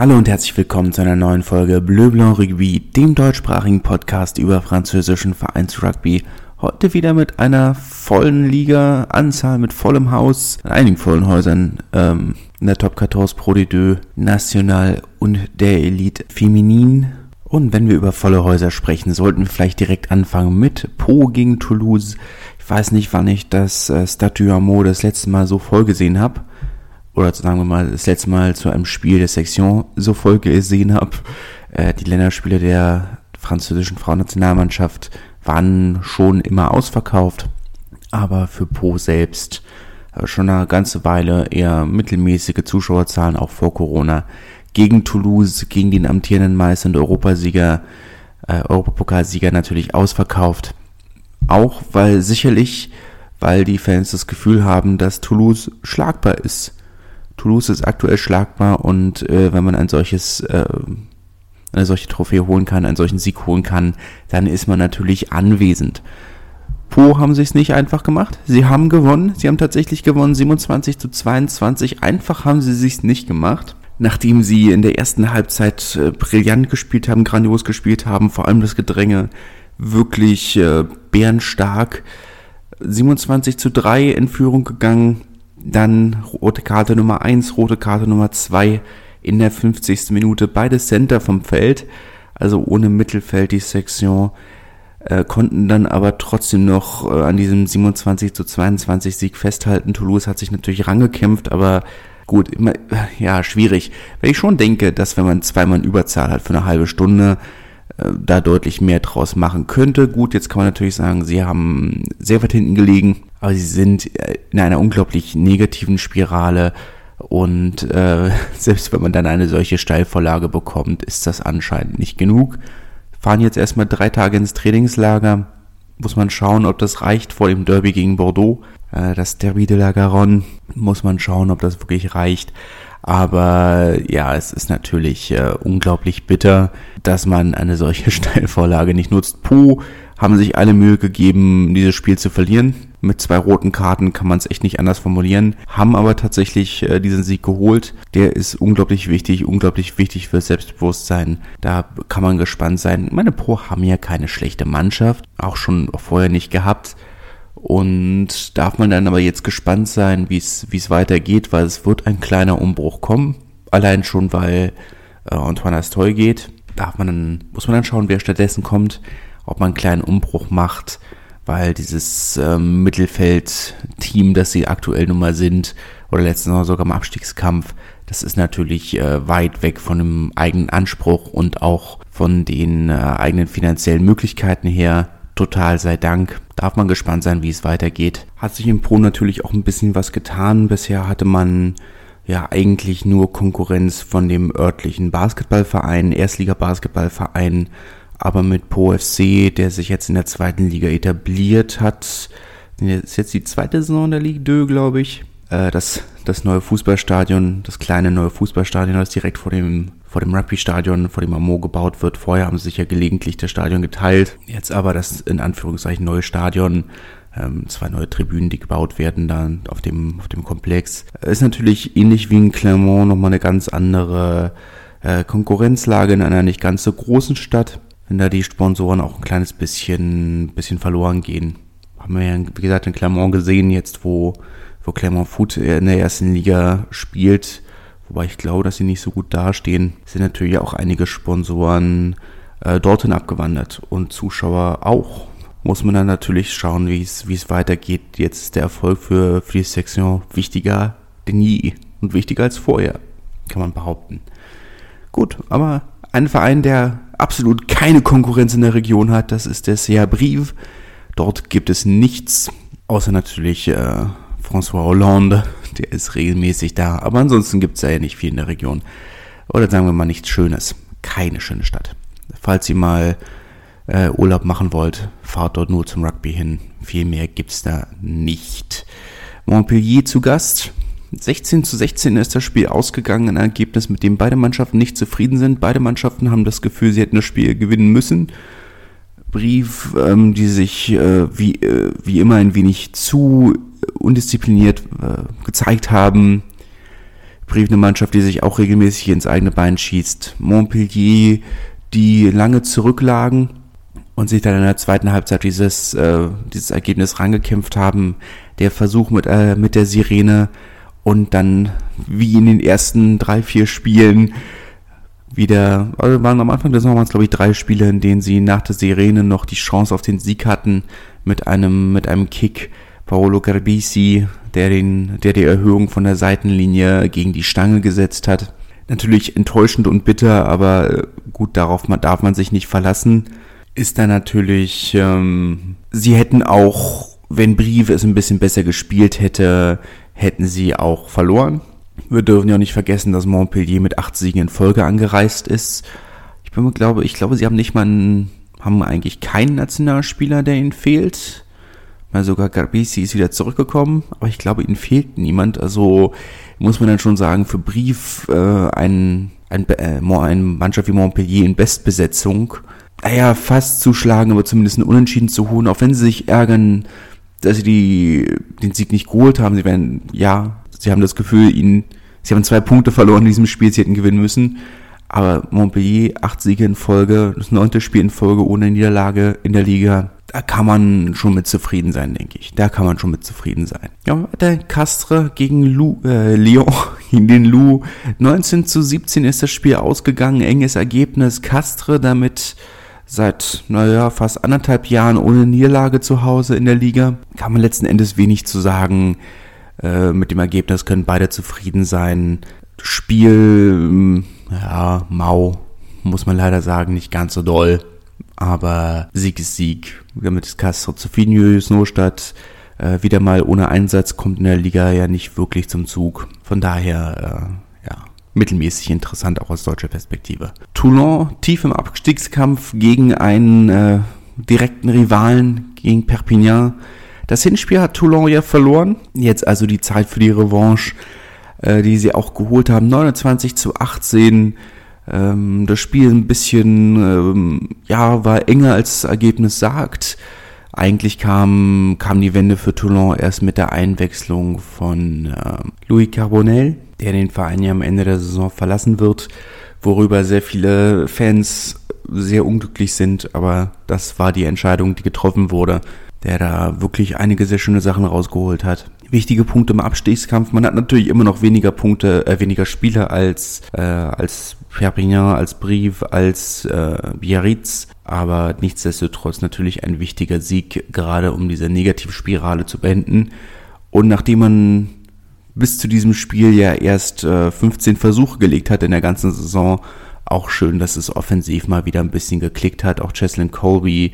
Hallo und herzlich willkommen zu einer neuen Folge Bleu Blanc Rugby, dem deutschsprachigen Podcast über französischen Vereinsrugby. Heute wieder mit einer vollen Liga, Anzahl mit vollem Haus, in einigen vollen Häusern, ähm, in der Top 14 Pro de Deux, National und der Elite Feminin. Und wenn wir über volle Häuser sprechen, sollten wir vielleicht direkt anfangen mit Po gegen Toulouse. Ich weiß nicht, wann ich das äh, Statue Amo das letzte Mal so voll gesehen habe. Oder sagen wir mal, das letzte Mal zu einem Spiel der Section so voll gesehen habe. Äh, die Länderspiele der französischen Frauennationalmannschaft waren schon immer ausverkauft, aber für Po selbst äh, schon eine ganze Weile eher mittelmäßige Zuschauerzahlen, auch vor Corona. Gegen Toulouse, gegen den amtierenden Meister und Europasieger, äh, Europapokalsieger natürlich ausverkauft. Auch weil sicherlich, weil die Fans das Gefühl haben, dass Toulouse schlagbar ist. Toulouse ist aktuell schlagbar und äh, wenn man ein solches äh, eine solche Trophäe holen kann, einen solchen Sieg holen kann, dann ist man natürlich anwesend. Po haben sie es nicht einfach gemacht. Sie haben gewonnen. Sie haben tatsächlich gewonnen. 27 zu 22. Einfach haben sie sich nicht gemacht. Nachdem sie in der ersten Halbzeit äh, brillant gespielt haben, grandios gespielt haben, vor allem das Gedränge wirklich äh, bärenstark. 27 zu 3 in Führung gegangen. Dann rote Karte Nummer 1, rote Karte Nummer 2 in der 50. Minute beide Center vom Feld, also ohne Mittelfeld die Sektion, äh, konnten dann aber trotzdem noch äh, an diesem 27 zu 22 Sieg festhalten. Toulouse hat sich natürlich rangekämpft, aber gut, immer, ja, schwierig. Weil ich schon denke, dass wenn man zweimal Überzahl hat für eine halbe Stunde, äh, da deutlich mehr draus machen könnte. Gut, jetzt kann man natürlich sagen, sie haben sehr weit hinten gelegen, aber sie sind äh, in einer unglaublich negativen Spirale und äh, selbst wenn man dann eine solche Steilvorlage bekommt, ist das anscheinend nicht genug. Fahren jetzt erstmal drei Tage ins Trainingslager. Muss man schauen, ob das reicht vor dem Derby gegen Bordeaux. Äh, das Derby de la Garonne muss man schauen, ob das wirklich reicht. Aber ja, es ist natürlich äh, unglaublich bitter, dass man eine solche Steilvorlage nicht nutzt. Puh, haben sich alle Mühe gegeben, dieses Spiel zu verlieren. Mit zwei roten Karten kann man es echt nicht anders formulieren. Haben aber tatsächlich äh, diesen Sieg geholt. Der ist unglaublich wichtig, unglaublich wichtig für Selbstbewusstsein. Da kann man gespannt sein. Meine Pro haben ja keine schlechte Mannschaft, auch schon vorher nicht gehabt. Und darf man dann aber jetzt gespannt sein, wie es weitergeht, weil es wird ein kleiner Umbruch kommen. Allein schon, weil äh, Antoine Astoy geht. Darf man dann, muss man dann schauen, wer stattdessen kommt ob man einen kleinen Umbruch macht, weil dieses ähm, Mittelfeld-Team, das sie aktuell nun mal sind, oder letztens noch sogar im Abstiegskampf, das ist natürlich äh, weit weg von dem eigenen Anspruch und auch von den äh, eigenen finanziellen Möglichkeiten her. Total sei Dank. Darf man gespannt sein, wie es weitergeht. Hat sich im Pro natürlich auch ein bisschen was getan. Bisher hatte man ja eigentlich nur Konkurrenz von dem örtlichen Basketballverein, Erstliga-Basketballverein aber mit Po FC, der sich jetzt in der zweiten Liga etabliert hat, ist jetzt die zweite Saison der Ligue 2, glaube ich. Äh, das, das neue Fußballstadion, das kleine neue Fußballstadion, das direkt vor dem, vor dem Rugby-Stadion, vor dem Amo gebaut wird. Vorher haben sie sich ja gelegentlich das Stadion geteilt. Jetzt aber das in Anführungszeichen neue Stadion, ähm, zwei neue Tribünen, die gebaut werden dann auf dem, auf dem Komplex. Ist natürlich ähnlich wie in Clermont nochmal eine ganz andere äh, Konkurrenzlage in einer nicht ganz so großen Stadt wenn da die Sponsoren auch ein kleines bisschen, bisschen verloren gehen. Haben wir ja, wie gesagt, in Clermont gesehen, jetzt wo, wo Clermont Foot in der ersten Liga spielt, wobei ich glaube, dass sie nicht so gut dastehen, sind natürlich auch einige Sponsoren äh, dorthin abgewandert und Zuschauer auch. Muss man dann natürlich schauen, wie es weitergeht. Jetzt ist der Erfolg für, für die Section wichtiger denn je und wichtiger als vorher, kann man behaupten. Gut, aber ein Verein, der absolut keine Konkurrenz in der Region hat, das ist der CA Brive. Dort gibt es nichts, außer natürlich äh, François Hollande, der ist regelmäßig da. Aber ansonsten gibt es ja nicht viel in der Region. Oder sagen wir mal nichts Schönes. Keine schöne Stadt. Falls ihr mal äh, Urlaub machen wollt, fahrt dort nur zum Rugby hin. Viel mehr gibt's da nicht. Montpellier zu Gast. 16 zu 16 ist das Spiel ausgegangen, ein Ergebnis, mit dem beide Mannschaften nicht zufrieden sind. Beide Mannschaften haben das Gefühl, sie hätten das Spiel gewinnen müssen. Brief, ähm, die sich äh, wie, äh, wie immer ein wenig zu undiszipliniert äh, gezeigt haben. Brief eine Mannschaft, die sich auch regelmäßig ins eigene Bein schießt. Montpellier, die lange zurücklagen und sich dann in der zweiten Halbzeit dieses, äh, dieses Ergebnis rangekämpft haben. Der Versuch mit, äh, mit der Sirene und dann wie in den ersten drei, vier Spielen wieder, also waren am Anfang des Sommers, glaube ich, drei Spiele, in denen sie nach der Sirene noch die Chance auf den Sieg hatten mit einem, mit einem Kick. Paolo Garbisi, der den, der die Erhöhung von der Seitenlinie gegen die Stange gesetzt hat. Natürlich enttäuschend und bitter, aber äh, gut, darauf darf man sich nicht verlassen. Ist da natürlich, ähm, sie hätten auch, wenn Brief es ein bisschen besser gespielt hätte, hätten sie auch verloren. Wir dürfen ja auch nicht vergessen, dass Montpellier mit acht Siegen in Folge angereist ist. Ich bin glaube, ich glaube, sie haben nicht mal einen, haben eigentlich keinen Nationalspieler, der ihnen fehlt. Mal sogar Garbisi ist wieder zurückgekommen, aber ich glaube, ihnen fehlt niemand. Also muss man dann schon sagen, für Brief äh, ein, ein, äh, eine Mannschaft wie Montpellier in Bestbesetzung, naja, fast zu schlagen, aber zumindest einen Unentschieden zu holen, auch wenn sie sich ärgern, dass sie die, den Sieg nicht geholt haben. Sie werden, ja, sie haben das Gefühl, ihnen, sie haben zwei Punkte verloren in diesem Spiel, sie hätten gewinnen müssen. Aber Montpellier, acht Siege in Folge, das neunte Spiel in Folge ohne Niederlage in der Liga. Da kann man schon mit zufrieden sein, denke ich. Da kann man schon mit zufrieden sein. Ja, der Castre gegen Lou, äh, Lyon, in den Lou. 19 zu 17 ist das Spiel ausgegangen. Enges Ergebnis. Castre damit seit, naja, fast anderthalb Jahren ohne Niederlage zu Hause in der Liga. Kann man letzten Endes wenig zu sagen. Äh, mit dem Ergebnis können beide zufrieden sein. Spiel, ja, mau, muss man leider sagen, nicht ganz so doll. Aber Sieg ist Sieg. Damit ist Castro Zuffinio Snowstadt äh, wieder mal ohne Einsatz, kommt in der Liga ja nicht wirklich zum Zug. Von daher, äh, mittelmäßig interessant auch aus deutscher Perspektive. Toulon tief im Abstiegskampf gegen einen äh, direkten Rivalen, gegen Perpignan. Das Hinspiel hat Toulon ja verloren. Jetzt also die Zeit für die Revanche äh, die sie auch geholt haben. 29 zu 18. Ähm, das Spiel ein bisschen, ähm, ja, war enger als das Ergebnis sagt. Eigentlich kam, kam die Wende für Toulon erst mit der Einwechslung von äh, Louis Carbonell, der den Verein ja am Ende der Saison verlassen wird, worüber sehr viele Fans sehr unglücklich sind, aber das war die Entscheidung, die getroffen wurde, der da wirklich einige sehr schöne Sachen rausgeholt hat wichtige Punkte im Abstiegskampf. Man hat natürlich immer noch weniger Punkte, äh, weniger Spieler als äh, als Perpignan, als Brive, als äh, Biarritz, aber nichtsdestotrotz natürlich ein wichtiger Sieg, gerade um diese Negativspirale zu beenden. Und nachdem man bis zu diesem Spiel ja erst äh, 15 Versuche gelegt hat in der ganzen Saison, auch schön, dass es offensiv mal wieder ein bisschen geklickt hat. Auch Cheslin Colby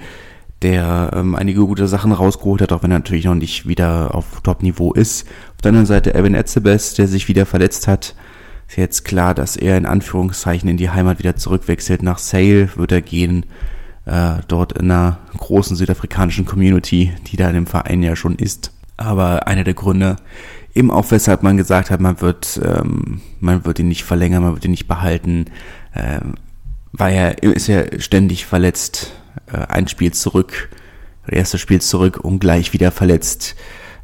der ähm, einige gute Sachen rausgeholt hat, auch wenn er natürlich noch nicht wieder auf Top-Niveau ist. Auf der anderen Seite Evan Etzebes, der sich wieder verletzt hat. Ist jetzt klar, dass er in Anführungszeichen in die Heimat wieder zurückwechselt. Nach Sale wird er gehen, äh, dort in einer großen südafrikanischen Community, die da in dem Verein ja schon ist. Aber einer der Gründe, eben auch weshalb man gesagt hat, man wird, ähm, man wird ihn nicht verlängern, man wird ihn nicht behalten, ähm, weil er ist ja ständig verletzt äh, ein Spiel zurück, erstes Spiel zurück und gleich wieder verletzt.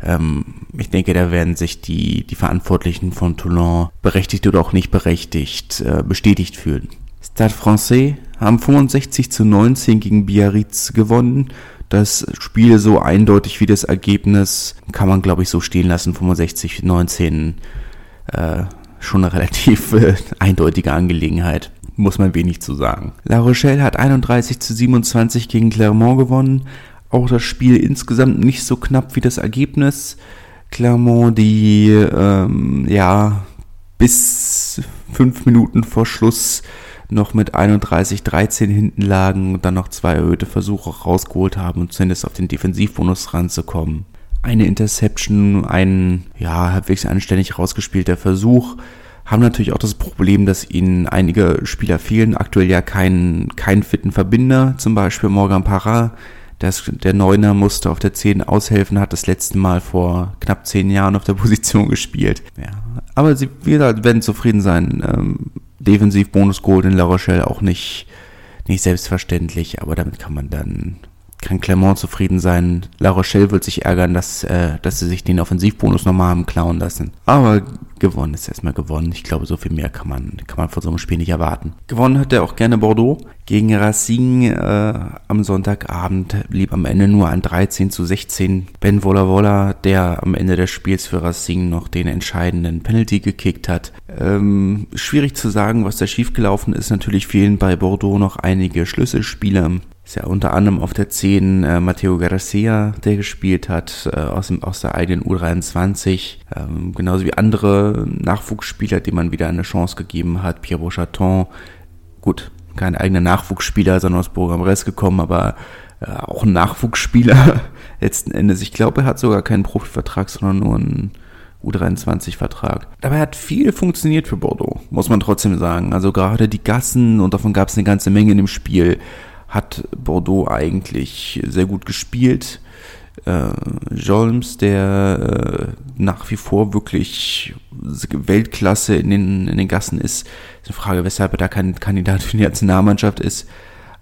Ähm, ich denke, da werden sich die, die Verantwortlichen von Toulon berechtigt oder auch nicht berechtigt äh, bestätigt fühlen. Stade Francais haben 65 zu 19 gegen Biarritz gewonnen. Das Spiel so eindeutig wie das Ergebnis kann man, glaube ich, so stehen lassen. 65 19 äh, schon eine relativ äh, eindeutige Angelegenheit muss man wenig zu sagen. La Rochelle hat 31 zu 27 gegen Clermont gewonnen. Auch das Spiel insgesamt nicht so knapp wie das Ergebnis. Clermont, die ähm, ja bis fünf Minuten vor Schluss noch mit 31-13 hinten lagen und dann noch zwei erhöhte Versuche rausgeholt haben, um zumindest auf den Defensivbonus ranzukommen. Eine Interception, ein ja halbwegs anständig rausgespielter Versuch haben natürlich auch das Problem, dass ihnen einige Spieler fehlen. Aktuell ja kein, kein fitten Verbinder, zum Beispiel Morgan Parra. Das, der Neuner musste auf der 10 aushelfen, hat das letzte Mal vor knapp 10 Jahren auf der Position gespielt. Ja. Aber sie wieder werden zufrieden sein. Ähm, defensiv Bonus Gold in La Rochelle auch nicht, nicht selbstverständlich, aber damit kann man dann, kann Clermont zufrieden sein. La Rochelle wird sich ärgern, dass, äh, dass sie sich den Offensivbonus nochmal haben klauen lassen. Aber gewonnen ist erstmal gewonnen. Ich glaube, so viel mehr kann man, kann man von so einem Spiel nicht erwarten. Gewonnen hat er auch gerne Bordeaux. Gegen Racing äh, am Sonntagabend blieb am Ende nur ein 13 zu 16. Ben Vola Vola, der am Ende des Spiels für Racing noch den entscheidenden Penalty gekickt hat. Ähm, schwierig zu sagen, was da schiefgelaufen ist. Natürlich fehlen bei Bordeaux noch einige Schlüsselspieler. Ist ja unter anderem auf der 10 äh, Matteo Garcia, der gespielt hat, äh, aus, dem, aus der eigenen U23. Ähm, genauso wie andere Nachwuchsspieler, denen man wieder eine Chance gegeben hat. Pierre Chaton, gut, kein eigener Nachwuchsspieler, sondern aus Bourg-en-Bresse gekommen, aber äh, auch ein Nachwuchsspieler letzten Endes. Ich glaube, er hat sogar keinen Profivertrag, sondern nur einen U23-Vertrag. Dabei hat viel funktioniert für Bordeaux, muss man trotzdem sagen. Also gerade die Gassen, und davon gab es eine ganze Menge in dem Spiel, hat Bordeaux eigentlich sehr gut gespielt. Äh, Jolms, der äh, nach wie vor wirklich Weltklasse in den, in den Gassen ist. Ist eine Frage, weshalb er da kein Kandidat für die Nationalmannschaft ist.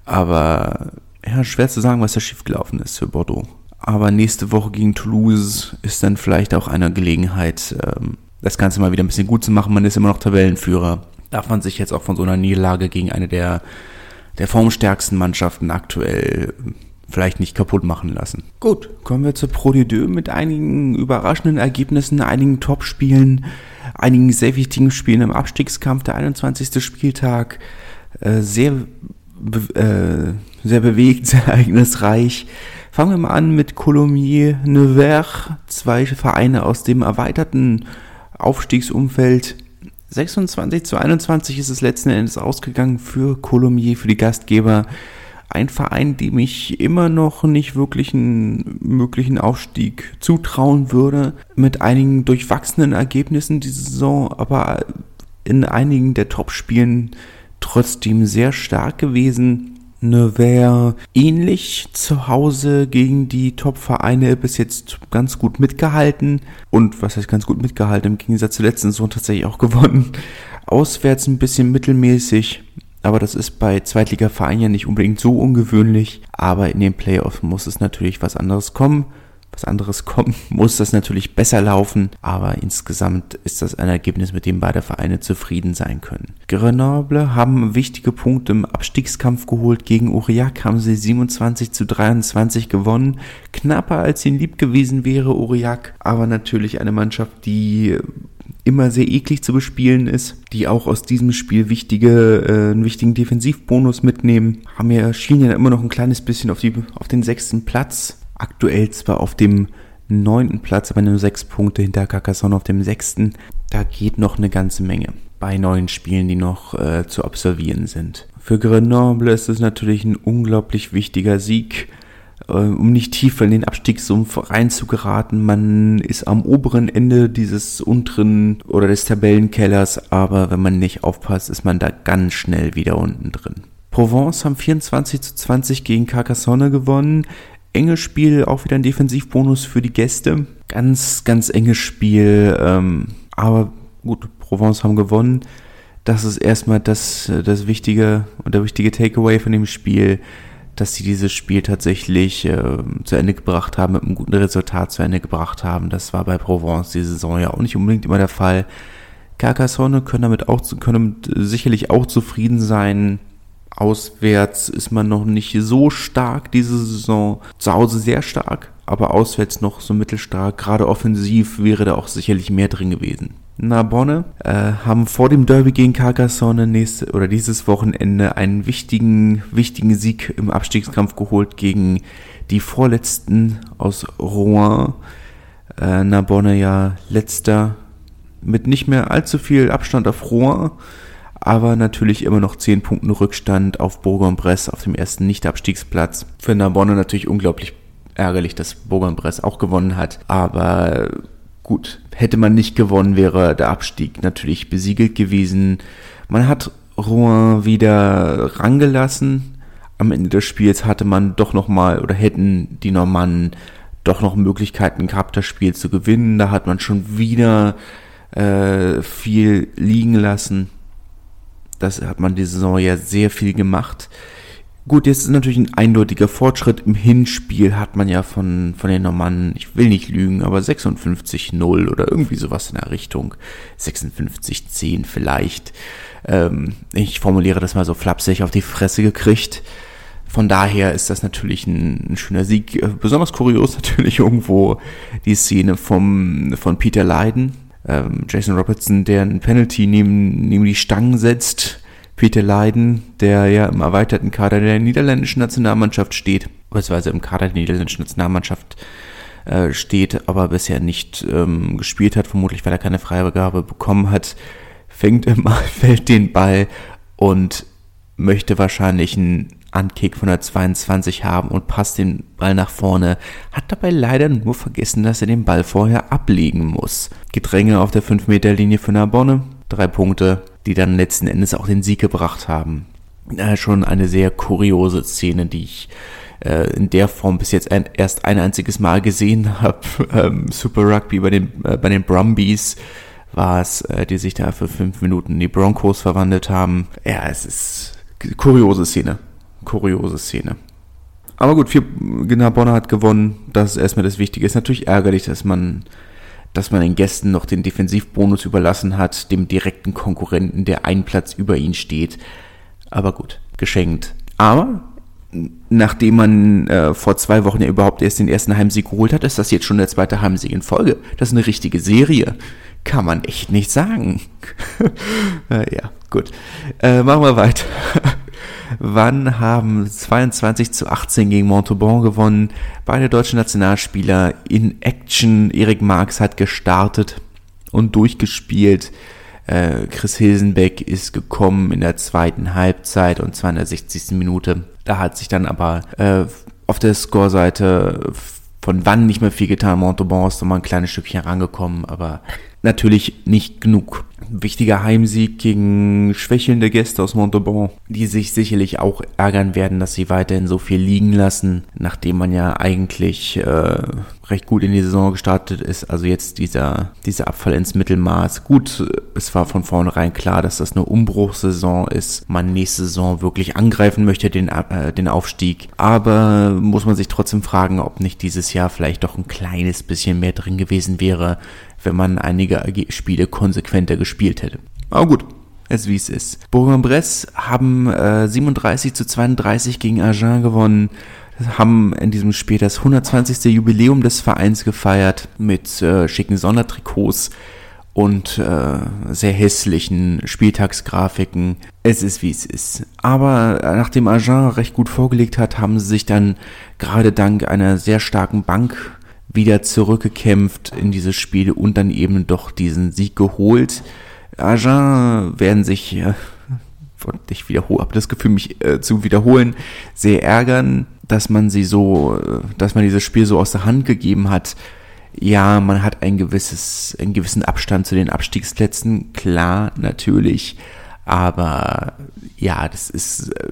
Aber ja, schwer zu sagen, was da schiefgelaufen ist für Bordeaux. Aber nächste Woche gegen Toulouse ist dann vielleicht auch eine Gelegenheit, ähm, das Ganze mal wieder ein bisschen gut zu machen. Man ist immer noch Tabellenführer. Darf man sich jetzt auch von so einer Niederlage gegen eine der der formstärksten Mannschaften aktuell vielleicht nicht kaputt machen lassen. Gut, kommen wir zur Pro de Deux mit einigen überraschenden Ergebnissen, einigen Topspielen, einigen sehr wichtigen Spielen im Abstiegskampf. Der 21. Spieltag äh, sehr, äh, sehr bewegt, sehr ereignisreich. Fangen wir mal an mit Colomiers Nevers, zwei Vereine aus dem erweiterten Aufstiegsumfeld 26 zu 21 ist es letzten Endes ausgegangen für Colomiers, für die Gastgeber. Ein Verein, dem ich immer noch nicht wirklich einen möglichen Aufstieg zutrauen würde, mit einigen durchwachsenen Ergebnissen diese Saison, aber in einigen der Topspielen trotzdem sehr stark gewesen. Nevers ähnlich zu Hause gegen die Top-Vereine bis jetzt ganz gut mitgehalten. Und was heißt ganz gut mitgehalten? Im Gegensatz zur letzten Saison tatsächlich auch gewonnen. Auswärts ein bisschen mittelmäßig. Aber das ist bei Zweitliga-Vereinen ja nicht unbedingt so ungewöhnlich. Aber in den Playoffs muss es natürlich was anderes kommen was anderes kommt, muss das natürlich besser laufen, aber insgesamt ist das ein Ergebnis, mit dem beide Vereine zufrieden sein können. Grenoble haben wichtige Punkte im Abstiegskampf geholt. Gegen Aurillac haben sie 27 zu 23 gewonnen. Knapper als ihnen lieb gewesen wäre Aurillac, aber natürlich eine Mannschaft, die immer sehr eklig zu bespielen ist, die auch aus diesem Spiel wichtige, äh, einen wichtigen Defensivbonus mitnehmen, haben ja schienen immer noch ein kleines bisschen auf, die, auf den sechsten Platz aktuell zwar auf dem neunten Platz, aber nur sechs Punkte hinter Carcassonne auf dem sechsten. Da geht noch eine ganze Menge bei neuen Spielen, die noch äh, zu absolvieren sind. Für Grenoble ist es natürlich ein unglaublich wichtiger Sieg, äh, um nicht tiefer in den Abstiegssumpf reinzugeraten. Man ist am oberen Ende dieses unteren oder des Tabellenkellers, aber wenn man nicht aufpasst, ist man da ganz schnell wieder unten drin. Provence haben 24 zu 20 gegen Carcassonne gewonnen enges Spiel, auch wieder ein Defensivbonus für die Gäste. Ganz, ganz enges Spiel, ähm, aber gut, Provence haben gewonnen. Das ist erstmal das, das wichtige und der wichtige Takeaway von dem Spiel, dass sie dieses Spiel tatsächlich äh, zu Ende gebracht haben, mit einem guten Resultat zu Ende gebracht haben. Das war bei Provence die Saison ja auch nicht unbedingt immer der Fall. Carcassonne können damit auch können damit sicherlich auch zufrieden sein. Auswärts ist man noch nicht so stark diese Saison. Zu Hause sehr stark, aber auswärts noch so mittelstark. Gerade offensiv wäre da auch sicherlich mehr drin gewesen. Narbonne äh, haben vor dem Derby gegen Carcassonne nächste oder dieses Wochenende einen wichtigen, wichtigen Sieg im Abstiegskampf geholt gegen die Vorletzten aus Rouen. Äh, Narbonne ja letzter mit nicht mehr allzu viel Abstand auf Rouen aber natürlich immer noch 10 Punkten Rückstand auf Bourg-en-Bresse auf dem ersten Nicht-Abstiegsplatz. Für Narbonne natürlich unglaublich ärgerlich, dass Bourg-en-Bresse auch gewonnen hat, aber gut, hätte man nicht gewonnen, wäre der Abstieg natürlich besiegelt gewesen. Man hat Rouen wieder rangelassen. Am Ende des Spiels hatte man doch nochmal oder hätten die Normannen doch noch Möglichkeiten gehabt, das Spiel zu gewinnen. Da hat man schon wieder äh, viel liegen lassen. Das hat man die Saison ja sehr viel gemacht. Gut, jetzt ist natürlich ein eindeutiger Fortschritt. Im Hinspiel hat man ja von, von den Normannen, ich will nicht lügen, aber 56-0 oder irgendwie sowas in der Richtung. 56-10 vielleicht. Ähm, ich formuliere das mal so flapsig auf die Fresse gekriegt. Von daher ist das natürlich ein, ein schöner Sieg. Äh, besonders kurios natürlich irgendwo die Szene vom, von Peter Leiden. Ähm, Jason Robertson, der ein Penalty neben, neben die Stangen setzt. Peter Leiden, der ja im erweiterten Kader der niederländischen Nationalmannschaft steht, beziehungsweise im Kader der niederländischen Nationalmannschaft äh, steht, aber bisher nicht ähm, gespielt hat, vermutlich weil er keine Freigabe bekommen hat, fängt immer, fällt den Ball und möchte wahrscheinlich einen Ankick von der 22 haben und passt den Ball nach vorne, hat dabei leider nur vergessen, dass er den Ball vorher ablegen muss. Gedränge auf der 5-Meter-Linie für Narbonne, drei Punkte, die dann letzten Endes auch den Sieg gebracht haben. Äh, schon eine sehr kuriose Szene, die ich äh, in der Form bis jetzt ein, erst ein einziges Mal gesehen habe. Ähm, Super Rugby bei den, äh, bei den Brumbies war es, äh, die sich da für fünf Minuten in die Broncos verwandelt haben. Ja, es ist kuriose Szene. Kuriose Szene. Aber gut, vier, genau, Bonner hat gewonnen. Das ist erstmal das Wichtige. Ist natürlich ärgerlich, dass man dass man den Gästen noch den Defensivbonus überlassen hat, dem direkten Konkurrenten, der einen Platz über ihn steht. Aber gut, geschenkt. Aber nachdem man äh, vor zwei Wochen ja überhaupt erst den ersten Heimsieg geholt hat, ist das jetzt schon der zweite Heimsieg in Folge. Das ist eine richtige Serie. Kann man echt nicht sagen. äh, ja, gut. Äh, machen wir weiter. Wann haben 22 zu 18 gegen Montauban gewonnen? Beide deutschen Nationalspieler in Action. Erik Marx hat gestartet und durchgespielt. Äh, Chris Hilsenbeck ist gekommen in der zweiten Halbzeit und zwar in der 60. Minute. Da hat sich dann aber äh, auf der Scoreseite von wann nicht mehr viel getan. Montauban ist nochmal ein kleines Stückchen rangekommen, aber natürlich nicht genug. Wichtiger Heimsieg gegen schwächelnde Gäste aus Montauban, die sich sicherlich auch ärgern werden, dass sie weiterhin so viel liegen lassen, nachdem man ja eigentlich äh, recht gut in die Saison gestartet ist. Also jetzt dieser, dieser Abfall ins Mittelmaß. Gut, es war von vornherein klar, dass das eine Umbruchssaison ist. Man nächste Saison wirklich angreifen möchte, den, äh, den Aufstieg. Aber muss man sich trotzdem fragen, ob nicht dieses Jahr vielleicht doch ein kleines bisschen mehr drin gewesen wäre, wenn man einige Spiele konsequenter gespielt hätte. Aber gut, es wie es ist. Bourg-en-Bresse haben äh, 37 zu 32 gegen Agen gewonnen haben in diesem Spiel das 120. Jubiläum des Vereins gefeiert mit äh, schicken Sondertrikots und äh, sehr hässlichen Spieltagsgrafiken. Es ist wie es ist. Aber nachdem Agen recht gut vorgelegt hat, haben sie sich dann gerade dank einer sehr starken Bank wieder zurückgekämpft in dieses Spiel und dann eben doch diesen Sieg geholt. Agen werden sich, äh, ich wiederhole, habe das Gefühl, mich äh, zu wiederholen, sehr ärgern, dass man sie so, äh, dass man dieses Spiel so aus der Hand gegeben hat. Ja, man hat ein gewisses, einen gewissen Abstand zu den Abstiegsplätzen, klar, natürlich, aber ja, das ist äh,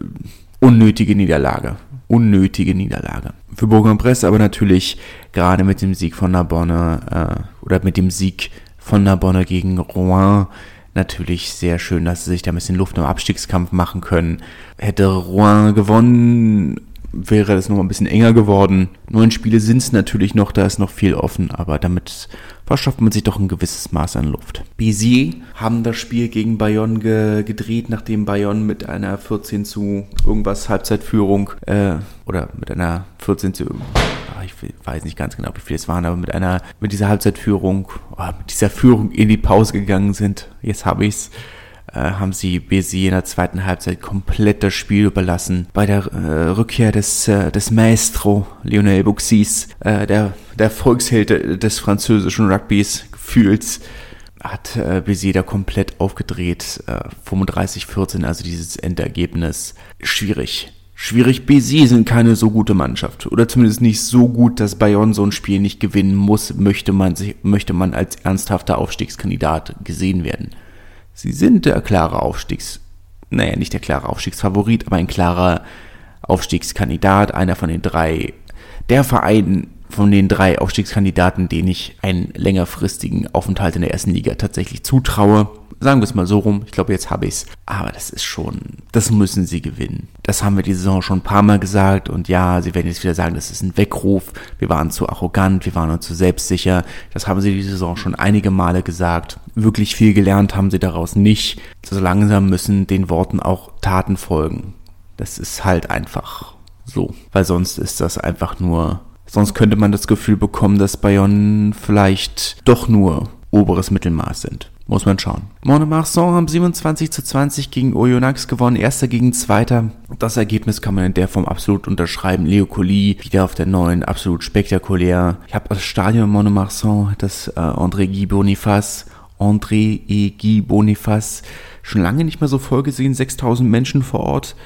unnötige Niederlage, unnötige Niederlage. Für Bourg-en-Bresse aber natürlich gerade mit dem Sieg von Narbonne äh, oder mit dem Sieg von Narbonne gegen Rouen natürlich sehr schön, dass sie sich da ein bisschen Luft im Abstiegskampf machen können. Hätte Rouen gewonnen, wäre das noch ein bisschen enger geworden. Neun Spiele sind es natürlich noch, da ist noch viel offen, aber damit verschafft man sich doch ein gewisses Maß an Luft. Bézier haben das Spiel gegen Bayonne ge gedreht, nachdem Bayonne mit einer 14 zu irgendwas Halbzeitführung äh, oder mit einer 14 zu ah, ich weiß nicht ganz genau, wie viele es waren, aber mit einer, mit dieser Halbzeitführung, oh, mit dieser Führung in die Pause gegangen sind. Jetzt habe ich's äh, haben sie BC in der zweiten Halbzeit komplett das Spiel überlassen. Bei der äh, Rückkehr des, äh, des Maestro Lionel Buxis, äh, der, der Volksheld des französischen Rugbys gefühlt, hat äh, BC da komplett aufgedreht. Äh, 35-14, also dieses Endergebnis. Schwierig. Schwierig, BC sind keine so gute Mannschaft. Oder zumindest nicht so gut, dass Bayonne so ein Spiel nicht gewinnen muss, möchte man, sich, möchte man als ernsthafter Aufstiegskandidat gesehen werden. Sie sind der klare Aufstiegs, naja, nicht der klare Aufstiegsfavorit, aber ein klarer Aufstiegskandidat, einer von den drei. Der Verein, von den drei Aufstiegskandidaten, denen ich einen längerfristigen Aufenthalt in der ersten Liga tatsächlich zutraue. Sagen wir es mal so rum. Ich glaube, jetzt habe ich es. Aber das ist schon, das müssen sie gewinnen. Das haben wir die Saison schon ein paar Mal gesagt. Und ja, sie werden jetzt wieder sagen, das ist ein Weckruf. Wir waren zu arrogant, wir waren uns zu selbstsicher. Das haben sie die Saison schon einige Male gesagt. Wirklich viel gelernt haben sie daraus nicht. So langsam müssen den Worten auch Taten folgen. Das ist halt einfach so. Weil sonst ist das einfach nur Sonst könnte man das Gefühl bekommen, dass Bayonne vielleicht doch nur oberes Mittelmaß sind. Muss man schauen. Monemarsan haben 27 zu 20 gegen Oyonnax gewonnen, erster gegen zweiter. Das Ergebnis kann man in der Form absolut unterschreiben. Leo Colli wieder auf der neuen, absolut spektakulär. Ich habe das Stadion Monemarsan, das äh, André Guy Boniface, André E. Guy Boniface, schon lange nicht mehr so voll gesehen. 6000 Menschen vor Ort.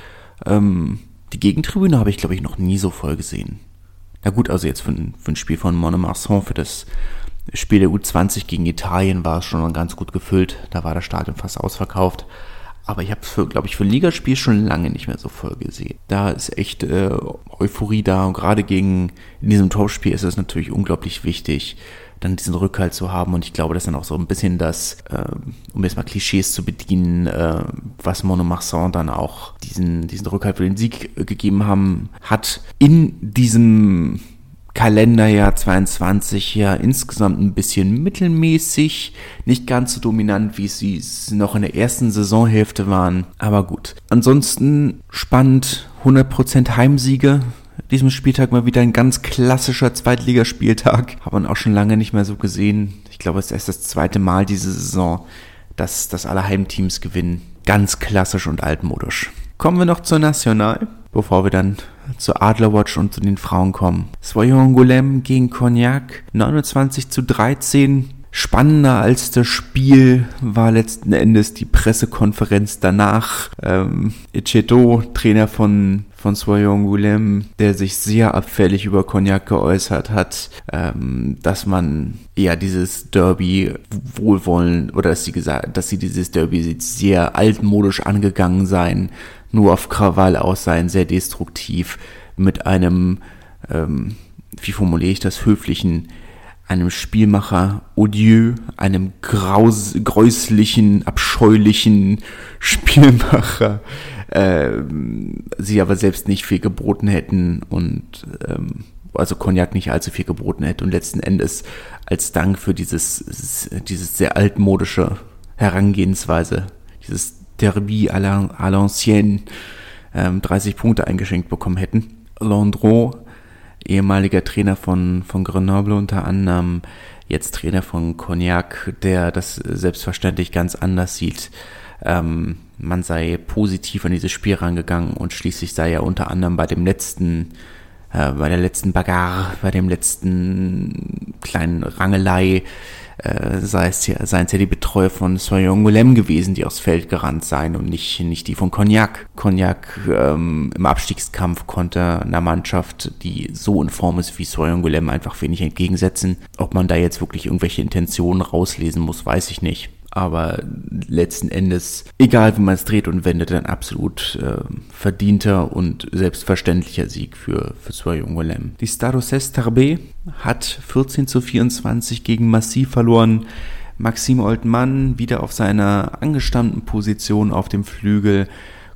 Ähm, die Gegentribüne habe ich, glaube ich, noch nie so voll gesehen. Na gut, also jetzt für, für ein Spiel von Monemarsan, für das Spiel der U20 gegen Italien war es schon ganz gut gefüllt. Da war das Stadion fast ausverkauft. Aber ich habe es, glaube ich, für ein Ligaspiel schon lange nicht mehr so voll gesehen. Da ist echt äh, Euphorie da und gerade gegen in diesem Topspiel ist es natürlich unglaublich wichtig, dann diesen Rückhalt zu haben. Und ich glaube, das ist dann auch so ein bisschen das, äh, um jetzt mal Klischees zu bedienen, äh, was Monomarsan dann auch diesen, diesen Rückhalt für den Sieg äh, gegeben haben, hat in diesem Kalenderjahr 22 ja insgesamt ein bisschen mittelmäßig, nicht ganz so dominant, wie sie es noch in der ersten Saisonhälfte waren, aber gut. Ansonsten spannend, 100% Heimsiege. Diesem Spieltag mal wieder ein ganz klassischer Zweitligaspieltag. Hat man auch schon lange nicht mehr so gesehen. Ich glaube, es ist erst das zweite Mal diese Saison, dass, dass alle Heimteams gewinnen. Ganz klassisch und altmodisch. Kommen wir noch zur National bevor wir dann zur Adlerwatch und zu den Frauen kommen. Soyon gegen Cognac, 29 zu 13. Spannender als das Spiel war letzten Endes die Pressekonferenz danach. Ähm, Echeto, Trainer von, von Soyon Goulem, der sich sehr abfällig über Cognac geäußert hat, ähm, dass man ja dieses Derby wohlwollen oder dass sie gesagt, dass sie dieses Derby sehr altmodisch angegangen seien nur auf Krawall aus sein, sehr destruktiv, mit einem, ähm, wie formuliere ich das, höflichen, einem Spielmacher odieux, einem graus, gräuslichen, abscheulichen Spielmacher, ähm, sie aber selbst nicht viel geboten hätten und ähm, also Cognac nicht allzu viel geboten hätte und letzten Endes als Dank für dieses, dieses sehr altmodische Herangehensweise, dieses Derby à l'ancienne ähm, 30 Punkte eingeschenkt bekommen hätten. Landreau, ehemaliger Trainer von, von Grenoble unter anderem, jetzt Trainer von Cognac, der das selbstverständlich ganz anders sieht. Ähm, man sei positiv an dieses Spiel rangegangen und schließlich sei er unter anderem bei dem letzten, äh, bei der letzten Bagarre, bei dem letzten kleinen Rangelei äh, sei es ja, seien es ja die Betreuer von Soyon Golem gewesen, die aufs Feld gerannt seien und nicht, nicht die von Cognac. Cognac ähm, im Abstiegskampf konnte einer Mannschaft, die so in Form ist wie Soyon Golem, einfach wenig entgegensetzen. Ob man da jetzt wirklich irgendwelche Intentionen rauslesen muss, weiß ich nicht aber letzten Endes, egal wie man es dreht und wendet, ein absolut äh, verdienter und selbstverständlicher Sieg für, für Soyon Golem. Die Stade Tarbé hat 14 zu 24 gegen Massiv verloren. Maxime Oltmann wieder auf seiner angestammten Position auf dem Flügel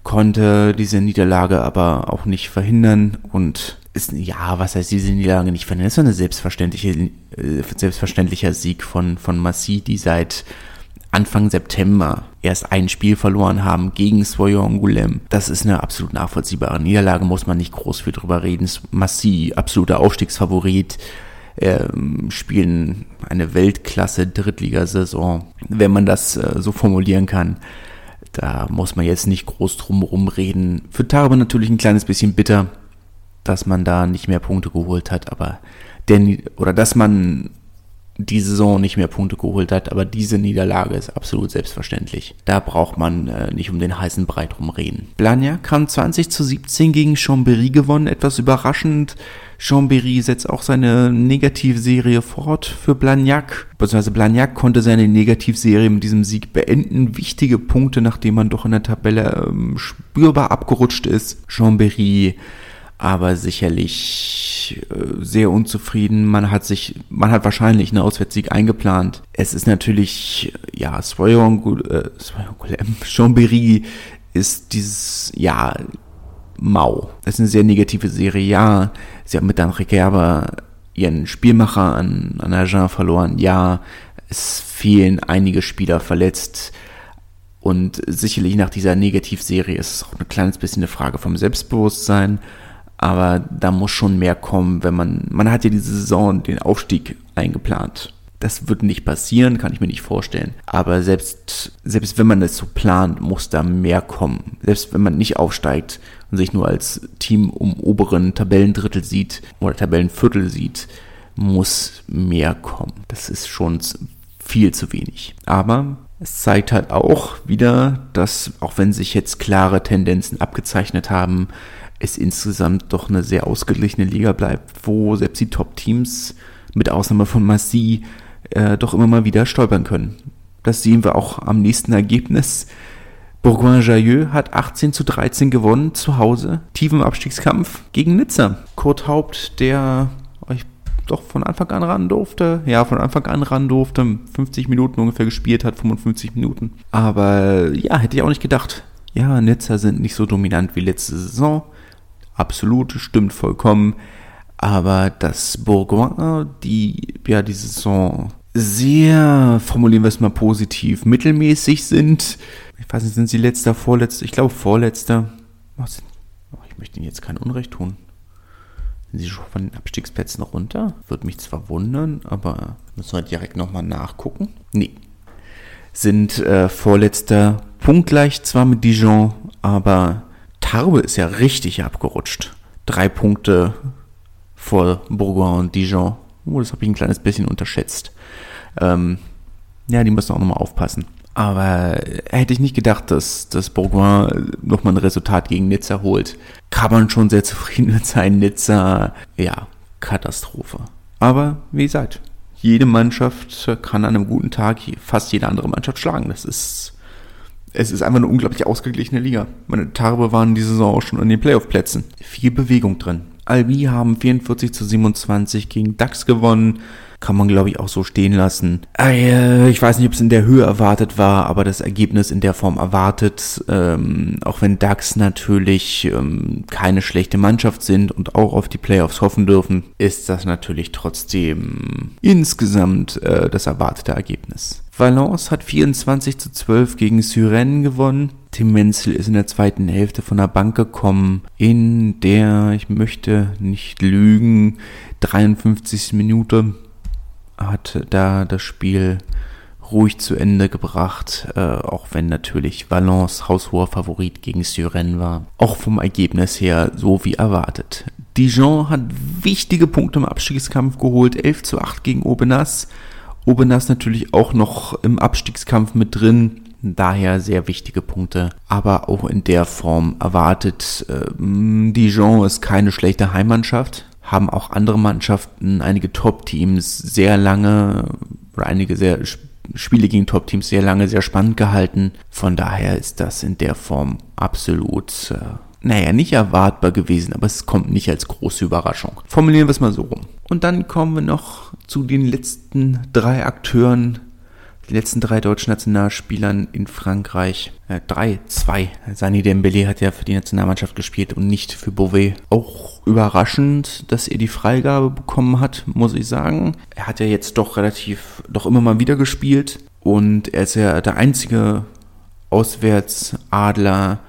konnte diese Niederlage aber auch nicht verhindern und ist, ja, was heißt diese Niederlage nicht verhindern? Das ist selbstverständliche, äh, selbstverständlicher Sieg von, von Massi, die seit Anfang September erst ein Spiel verloren haben gegen Swoyon Gulem. Das ist eine absolut nachvollziehbare Niederlage, muss man nicht groß viel drüber reden. Massi, absoluter Aufstiegsfavorit, ähm, spielen eine Weltklasse Drittligasaison, wenn man das äh, so formulieren kann. Da muss man jetzt nicht groß drum reden. Für Tarbe natürlich ein kleines bisschen bitter, dass man da nicht mehr Punkte geholt hat, aber denn, oder dass man die Saison nicht mehr Punkte geholt hat, aber diese Niederlage ist absolut selbstverständlich. Da braucht man äh, nicht um den heißen Brei drum reden. Blagnac kam 20 zu 17 gegen Chambéry gewonnen, etwas überraschend. Chambéry setzt auch seine Negativserie fort für Blagnac, beziehungsweise Blagnac konnte seine Negativserie mit diesem Sieg beenden. Wichtige Punkte, nachdem man doch in der Tabelle ähm, spürbar abgerutscht ist. Chambéry aber sicherlich äh, sehr unzufrieden. Man hat sich, man hat wahrscheinlich einen Auswärtssieg eingeplant. Es ist natürlich, ja, Soyon, äh, Chambéry ist dieses, ja, mau. Es ist eine sehr negative Serie, ja. Sie haben mit Dan Gerber ihren Spielmacher an, an Agen verloren, ja. Es fehlen einige Spieler verletzt. Und sicherlich nach dieser Negativserie ist es auch ein kleines bisschen eine Frage vom Selbstbewusstsein. Aber da muss schon mehr kommen, wenn man, man hat ja diese Saison den Aufstieg eingeplant. Das wird nicht passieren, kann ich mir nicht vorstellen. Aber selbst, selbst wenn man das so plant, muss da mehr kommen. Selbst wenn man nicht aufsteigt und sich nur als Team um oberen Tabellendrittel sieht oder Tabellenviertel sieht, muss mehr kommen. Das ist schon viel zu wenig. Aber es zeigt halt auch wieder, dass auch wenn sich jetzt klare Tendenzen abgezeichnet haben, es insgesamt doch eine sehr ausgeglichene Liga bleibt, wo selbst die Top-Teams mit Ausnahme von Massi äh, doch immer mal wieder stolpern können. Das sehen wir auch am nächsten Ergebnis. Bourgoin-Jailleux hat 18 zu 13 gewonnen zu Hause. Tiefen Abstiegskampf gegen Nizza. Kurt Haupt, der doch von Anfang an ran durfte. Ja, von Anfang an ran durfte. 50 Minuten ungefähr gespielt hat, 55 Minuten. Aber ja, hätte ich auch nicht gedacht. Ja, Nizza sind nicht so dominant wie letzte Saison. Absolut, stimmt vollkommen. Aber dass Bourgoin, die ja die Saison sehr, formulieren wir es mal positiv, mittelmäßig sind. Ich weiß nicht, sind sie letzter, vorletzter? Ich glaube vorletzter. Ich möchte ihnen jetzt kein Unrecht tun. Sind sie schon von den Abstiegsplätzen runter? Würde mich zwar wundern, aber müssen wir direkt nochmal nachgucken. Nee. Sind äh, vorletzter punktgleich zwar mit Dijon, aber Tarbe ist ja richtig abgerutscht. Drei Punkte vor Bourgoin und Dijon. Oh, das habe ich ein kleines bisschen unterschätzt. Ähm, ja, die müssen auch nochmal aufpassen. Aber hätte ich nicht gedacht, dass, dass Bourgoin nochmal ein Resultat gegen Nizza holt. Kann man schon sehr zufrieden mit sein. Nizza, ja, Katastrophe. Aber wie gesagt, jede Mannschaft kann an einem guten Tag fast jede andere Mannschaft schlagen. Das ist, es ist einfach eine unglaublich ausgeglichene Liga. Meine Tarbe waren diese Saison auch schon in den Playoff-Plätzen. Viel Bewegung drin. Albi haben 44 zu 27 gegen DAX gewonnen kann man glaube ich auch so stehen lassen. Äh, ich weiß nicht, ob es in der Höhe erwartet war, aber das Ergebnis in der Form erwartet, ähm, auch wenn DAX natürlich ähm, keine schlechte Mannschaft sind und auch auf die Playoffs hoffen dürfen, ist das natürlich trotzdem insgesamt äh, das erwartete Ergebnis. Valence hat 24 zu 12 gegen Syren gewonnen. Tim Menzel ist in der zweiten Hälfte von der Bank gekommen, in der, ich möchte nicht lügen, 53. Minute hat da das Spiel ruhig zu Ende gebracht, äh, auch wenn natürlich Valence haushoher Favorit gegen Syren war. Auch vom Ergebnis her so wie erwartet. Dijon hat wichtige Punkte im Abstiegskampf geholt, 11 zu 8 gegen Aubenas. Aubenas natürlich auch noch im Abstiegskampf mit drin, daher sehr wichtige Punkte, aber auch in der Form erwartet. Äh, Dijon ist keine schlechte Heimmannschaft, haben auch andere Mannschaften, einige Top-Teams sehr lange oder einige sehr Spiele gegen Top-Teams sehr lange sehr spannend gehalten. Von daher ist das in der Form absolut, äh, naja, nicht erwartbar gewesen, aber es kommt nicht als große Überraschung. Formulieren wir es mal so rum. Und dann kommen wir noch zu den letzten drei Akteuren die letzten drei deutschen Nationalspielern in Frankreich, äh, drei, zwei. Sani Dembele hat ja für die Nationalmannschaft gespielt und nicht für Beauvais. Auch überraschend, dass er die Freigabe bekommen hat, muss ich sagen. Er hat ja jetzt doch relativ, doch immer mal wieder gespielt und er ist ja der einzige Auswärtsadler,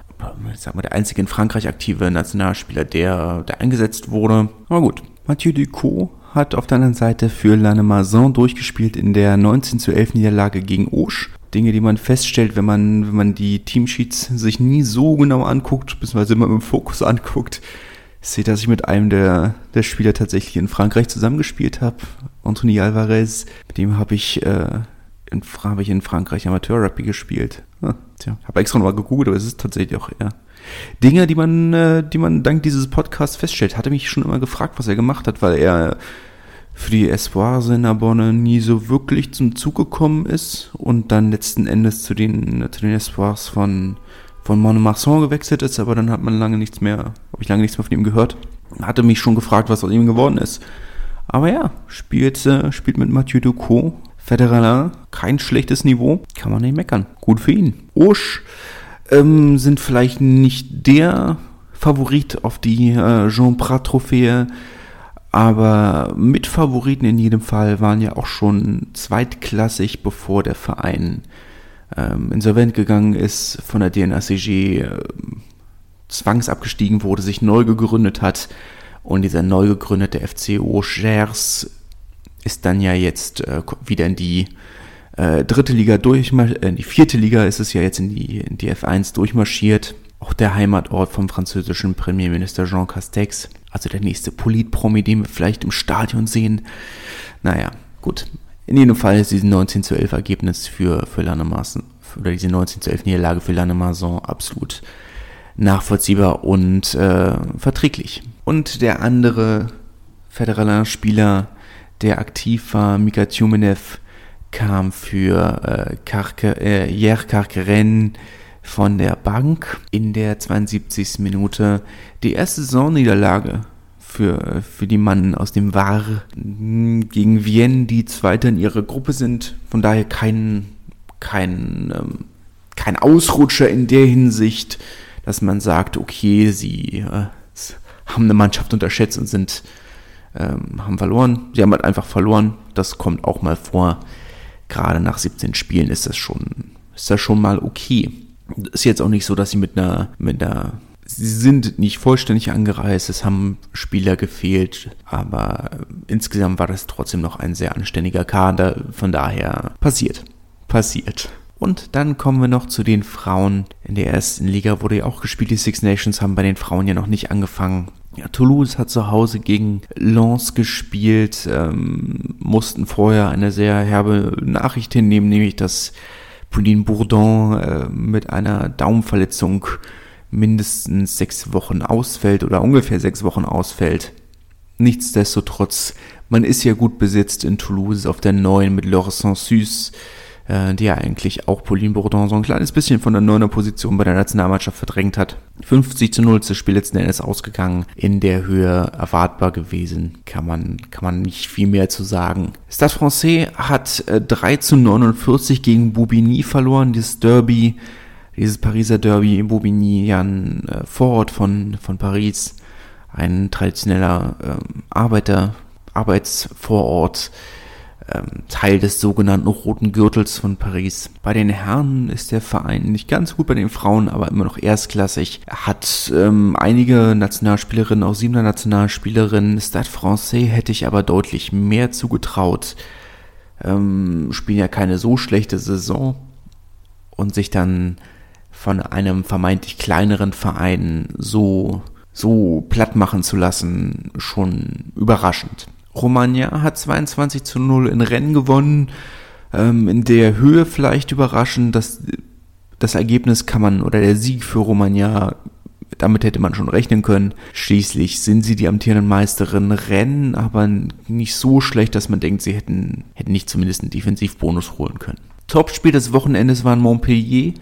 sagen wir, der einzige in Frankreich aktive Nationalspieler, der, der eingesetzt wurde. Aber gut, Mathieu Ducot hat auf der anderen Seite für Lannemazon durchgespielt in der 19 zu 11 Niederlage gegen Osch. Dinge, die man feststellt, wenn man, wenn man die Teamsheets sich nie so genau anguckt, beziehungsweise immer dem Fokus anguckt, seht, dass ich mit einem der, der Spieler tatsächlich in Frankreich zusammengespielt habe. Anthony Alvarez, mit dem habe ich, äh, in, hab ich in Frankreich Amateur-Rugby gespielt. Ah, tja, habe extra nochmal gegoogelt, aber es ist tatsächlich auch er. Dinge, die man, äh, die man dank dieses Podcasts feststellt. Hatte mich schon immer gefragt, was er gemacht hat, weil er für die Espoirs in Narbonne nie so wirklich zum Zug gekommen ist und dann letzten Endes zu den, zu den Espoirs von, von Montmartre gewechselt ist, aber dann hat man lange nichts mehr, habe ich lange nichts mehr von ihm gehört. Hatte mich schon gefragt, was aus ihm geworden ist. Aber ja, spielt, äh, spielt mit Mathieu Ducot. Federer, kein schlechtes Niveau, kann man nicht meckern. Gut für ihn. Osch ähm, sind vielleicht nicht der Favorit auf die äh, Jean Prat Trophäe, aber Mitfavoriten in jedem Fall waren ja auch schon zweitklassig, bevor der Verein ähm, insolvent gegangen ist, von der DNACG äh, zwangsabgestiegen wurde, sich neu gegründet hat. Und dieser neu gegründete FCO Gers ist dann ja jetzt äh, wieder in die äh, dritte Liga durchmarschiert, äh, die vierte Liga ist es ja jetzt in die, in die F1 durchmarschiert. Auch der Heimatort vom französischen Premierminister Jean Castex. Also der nächste Politpromi, den wir vielleicht im Stadion sehen. Naja, gut. In jedem Fall ist dieses 19 zu 11 Ergebnis für, für Lannemarson, oder diese 19 zu 11 Niederlage für Lannemarson absolut nachvollziehbar und äh, verträglich. Und der andere Federaler Spieler, der aktiv war, Mika Tjumenev, kam für äh, äh, Jer Karkeren von der Bank in der 72. Minute die erste Saisonniederlage für, für die Mann aus dem Var gegen Vienne, die Zweiter in ihrer Gruppe sind. Von daher kein, kein, ähm, kein Ausrutscher in der Hinsicht, dass man sagt, okay, sie äh, haben eine Mannschaft unterschätzt und sind ähm, haben verloren. Sie haben halt einfach verloren. Das kommt auch mal vor. Gerade nach 17 Spielen ist das schon, ist das schon mal okay. Ist jetzt auch nicht so, dass sie mit einer, mit einer, sie sind nicht vollständig angereist, es haben Spieler gefehlt, aber insgesamt war das trotzdem noch ein sehr anständiger Kader, von daher passiert. Passiert. Und dann kommen wir noch zu den Frauen. In der ersten Liga wurde ja auch gespielt. Die Six Nations haben bei den Frauen ja noch nicht angefangen. Ja, Toulouse hat zu Hause gegen Lens gespielt, ähm, mussten vorher eine sehr herbe Nachricht hinnehmen, nämlich dass Pauline Bourdon äh, mit einer Daumenverletzung mindestens sechs Wochen ausfällt oder ungefähr sechs Wochen ausfällt. Nichtsdestotrotz, man ist ja gut besetzt in Toulouse auf der neuen mit Laure Sansus äh, ja eigentlich auch Pauline Bourdon so ein kleines bisschen von der neuner Position bei der Nationalmannschaft verdrängt hat. 50 zu 0 ist das Spiel letzten Endes ausgegangen, in der Höhe erwartbar gewesen, kann man, kann man nicht viel mehr zu sagen. Stade Francais hat äh, 3 zu 49 gegen Boubigny verloren, dieses Derby, dieses Pariser Derby, Boubigny, ja ein äh, Vorort von, von Paris, ein traditioneller ähm, Arbeiter, Arbeitsvorort, ähm, Teil des sogenannten Roten Gürtels von Paris. Bei den Herren ist der Verein nicht ganz gut, bei den Frauen aber immer noch erstklassig. Er hat ähm, einige Nationalspielerinnen, auch siebener Nationalspielerinnen. Stade Francais hätte ich aber deutlich mehr zugetraut. Ähm, spielen ja keine so schlechte Saison und sich dann von einem vermeintlich kleineren Verein so so platt machen zu lassen, schon überraschend. Romagna hat 22 zu 0 in Rennen gewonnen. Ähm, in der Höhe vielleicht überraschend, dass das Ergebnis kann man oder der Sieg für Romagna, damit hätte man schon rechnen können. Schließlich sind sie die amtierenden Meisterin, rennen aber nicht so schlecht, dass man denkt, sie hätten, hätten nicht zumindest einen Defensivbonus holen können. Topspiel des Wochenendes war Montpellier.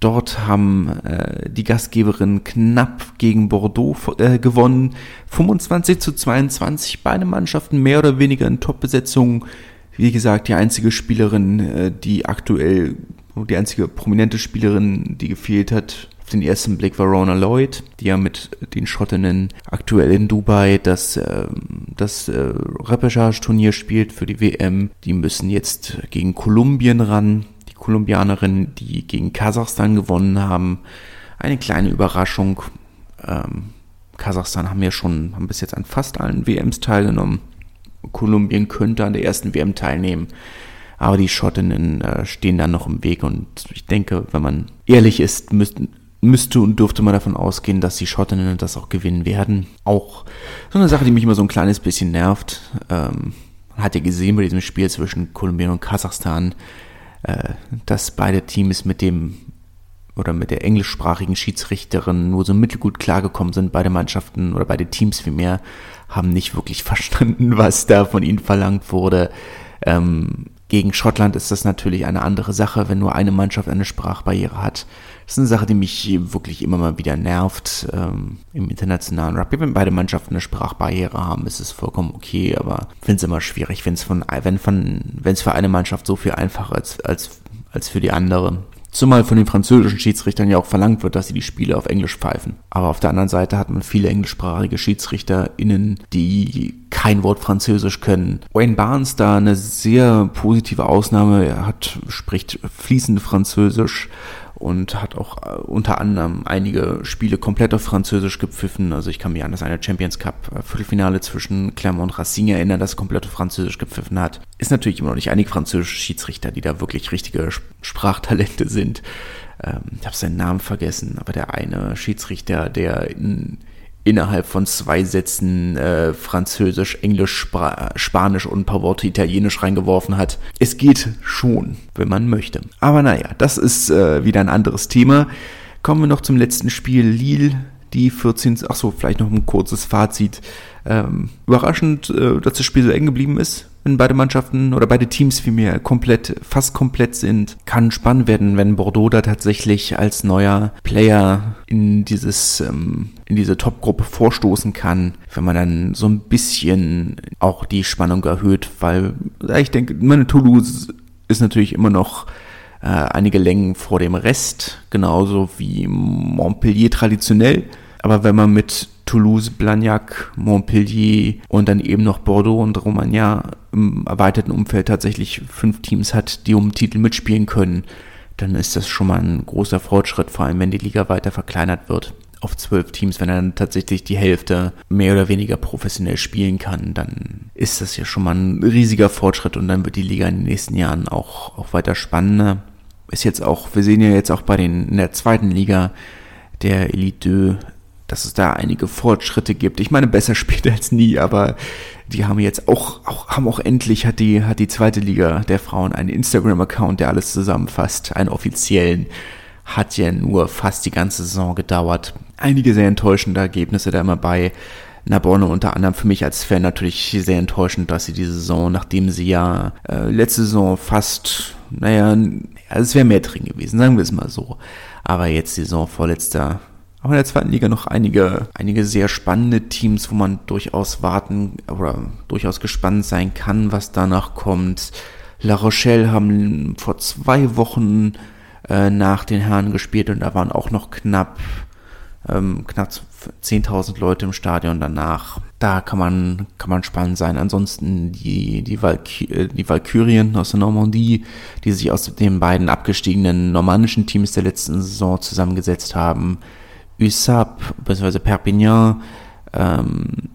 Dort haben äh, die Gastgeberinnen knapp gegen Bordeaux äh, gewonnen. 25 zu 22. Beide Mannschaften mehr oder weniger in Top-Besetzung. Wie gesagt, die einzige Spielerin, äh, die aktuell, die einzige prominente Spielerin, die gefehlt hat, auf den ersten Blick war Rona Lloyd, die ja mit den Schottinnen aktuell in Dubai das, äh, das äh, Repechage-Turnier spielt für die WM. Die müssen jetzt gegen Kolumbien ran. Kolumbianerinnen, die gegen Kasachstan gewonnen haben. Eine kleine Überraschung. Ähm, Kasachstan haben ja schon, haben bis jetzt an fast allen WMs teilgenommen. Kolumbien könnte an der ersten WM teilnehmen. Aber die Schottinnen äh, stehen dann noch im Weg und ich denke, wenn man ehrlich ist, müssten, müsste und dürfte man davon ausgehen, dass die Schottinnen das auch gewinnen werden. Auch so eine Sache, die mich immer so ein kleines bisschen nervt. Ähm, man hat ja gesehen bei diesem Spiel zwischen Kolumbien und Kasachstan, äh, dass beide Teams mit dem oder mit der englischsprachigen Schiedsrichterin nur so mittelgut klargekommen sind. Beide Mannschaften oder beide Teams vielmehr haben nicht wirklich verstanden, was da von ihnen verlangt wurde. Ähm, gegen Schottland ist das natürlich eine andere Sache, wenn nur eine Mannschaft eine Sprachbarriere hat. Das ist eine Sache, die mich wirklich immer mal wieder nervt ähm, im internationalen Rugby. Wenn beide Mannschaften eine Sprachbarriere haben, ist es vollkommen okay, aber ich finde es immer schwierig, wenn es von, wenn von, es für eine Mannschaft so viel einfacher ist als, als für die andere. Zumal von den französischen Schiedsrichtern ja auch verlangt wird, dass sie die Spiele auf Englisch pfeifen. Aber auf der anderen Seite hat man viele englischsprachige SchiedsrichterInnen, die kein Wort Französisch können. Wayne Barnes da eine sehr positive Ausnahme. Er hat, spricht fließend Französisch und hat auch äh, unter anderem einige Spiele komplett auf Französisch gepfiffen. Also ich kann mich an das eine Champions Cup äh, Viertelfinale zwischen Clermont und Racing erinnern, das komplett auf Französisch gepfiffen hat. Ist natürlich immer noch nicht einige französische Schiedsrichter, die da wirklich richtige Sprachtalente sind. Ähm, ich habe seinen Namen vergessen, aber der eine Schiedsrichter, der in innerhalb von zwei Sätzen äh, Französisch, Englisch, Spra Spanisch und ein paar Worte Italienisch reingeworfen hat. Es geht schon, wenn man möchte. Aber naja, das ist äh, wieder ein anderes Thema. Kommen wir noch zum letzten Spiel. Lille, die 14. Achso, vielleicht noch ein kurzes Fazit. Ähm, überraschend, äh, dass das Spiel so eng geblieben ist wenn beide Mannschaften oder beide Teams vielmehr komplett, fast komplett sind. Kann spannend werden, wenn Bordeaux da tatsächlich als neuer Player in dieses, ähm, in diese Top-Gruppe vorstoßen kann, wenn man dann so ein bisschen auch die Spannung erhöht, weil ich denke, meine Toulouse ist natürlich immer noch äh, einige Längen vor dem Rest, genauso wie Montpellier traditionell. Aber wenn man mit Toulouse, Blagnac, Montpellier und dann eben noch Bordeaux und Romagna im erweiterten Umfeld tatsächlich fünf Teams hat, die um Titel mitspielen können, dann ist das schon mal ein großer Fortschritt, vor allem wenn die Liga weiter verkleinert wird auf zwölf Teams, wenn er dann tatsächlich die Hälfte mehr oder weniger professionell spielen kann, dann ist das ja schon mal ein riesiger Fortschritt und dann wird die Liga in den nächsten Jahren auch, auch weiter spannender. Ist jetzt auch, wir sehen ja jetzt auch bei den, in der zweiten Liga der Elite dass es da einige Fortschritte gibt. Ich meine, besser später als nie, aber die haben jetzt auch, auch haben auch endlich hat die, hat die zweite Liga der Frauen einen Instagram-Account, der alles zusammenfasst, einen offiziellen. Hat ja nur fast die ganze Saison gedauert. Einige sehr enttäuschende Ergebnisse da immer bei. Nabonne unter anderem für mich als Fan natürlich sehr enttäuschend, dass sie diese Saison, nachdem sie ja äh, letzte Saison fast, naja, es wäre mehr drin gewesen, sagen wir es mal so. Aber jetzt Saison vorletzter aber in der zweiten Liga noch einige, einige sehr spannende Teams, wo man durchaus warten oder durchaus gespannt sein kann, was danach kommt. La Rochelle haben vor zwei Wochen äh, nach den Herren gespielt und da waren auch noch knapp, ähm, knapp 10.000 Leute im Stadion danach. Da kann man, kann man spannend sein. Ansonsten die, die, Valky äh, die Valkyrien aus der Normandie, die sich aus den beiden abgestiegenen normannischen Teams der letzten Saison zusammengesetzt haben, USAP bzw. Perpignan ähm,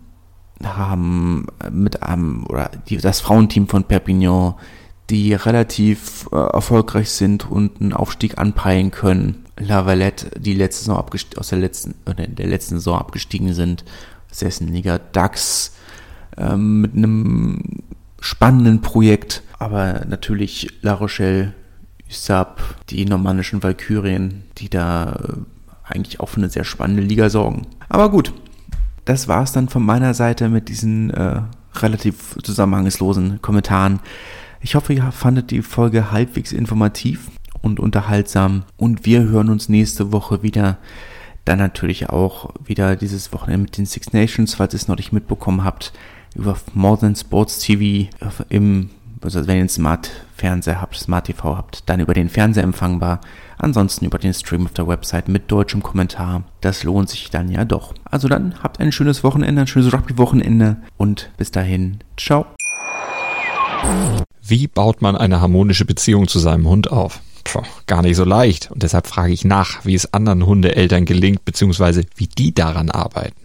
haben mit einem, oder die, das Frauenteam von Perpignan, die relativ äh, erfolgreich sind und einen Aufstieg anpeilen können. La Valette, die letzte Saison aus der letzten, oder der letzten Saison abgestiegen sind, Sessenliga DAX, ähm, mit einem spannenden Projekt, aber natürlich La Rochelle, USAP, die normannischen Valkyrien, die da äh, eigentlich auch für eine sehr spannende Liga sorgen. Aber gut, das war es dann von meiner Seite mit diesen äh, relativ zusammenhangslosen Kommentaren. Ich hoffe, ihr fandet die Folge halbwegs informativ und unterhaltsam und wir hören uns nächste Woche wieder. Dann natürlich auch wieder dieses Wochenende mit den Six Nations, falls ihr es noch nicht mitbekommen habt, über More Than Sports TV im, also wenn ihr einen Smart Fernseher habt, Smart TV habt, dann über den Fernseher empfangbar. Ansonsten über den Stream auf der Website mit deutschem Kommentar. Das lohnt sich dann ja doch. Also dann habt ein schönes Wochenende, ein schönes Rugby-Wochenende und bis dahin, ciao. Wie baut man eine harmonische Beziehung zu seinem Hund auf? Puh, gar nicht so leicht. Und deshalb frage ich nach, wie es anderen Hundeeltern gelingt, beziehungsweise wie die daran arbeiten.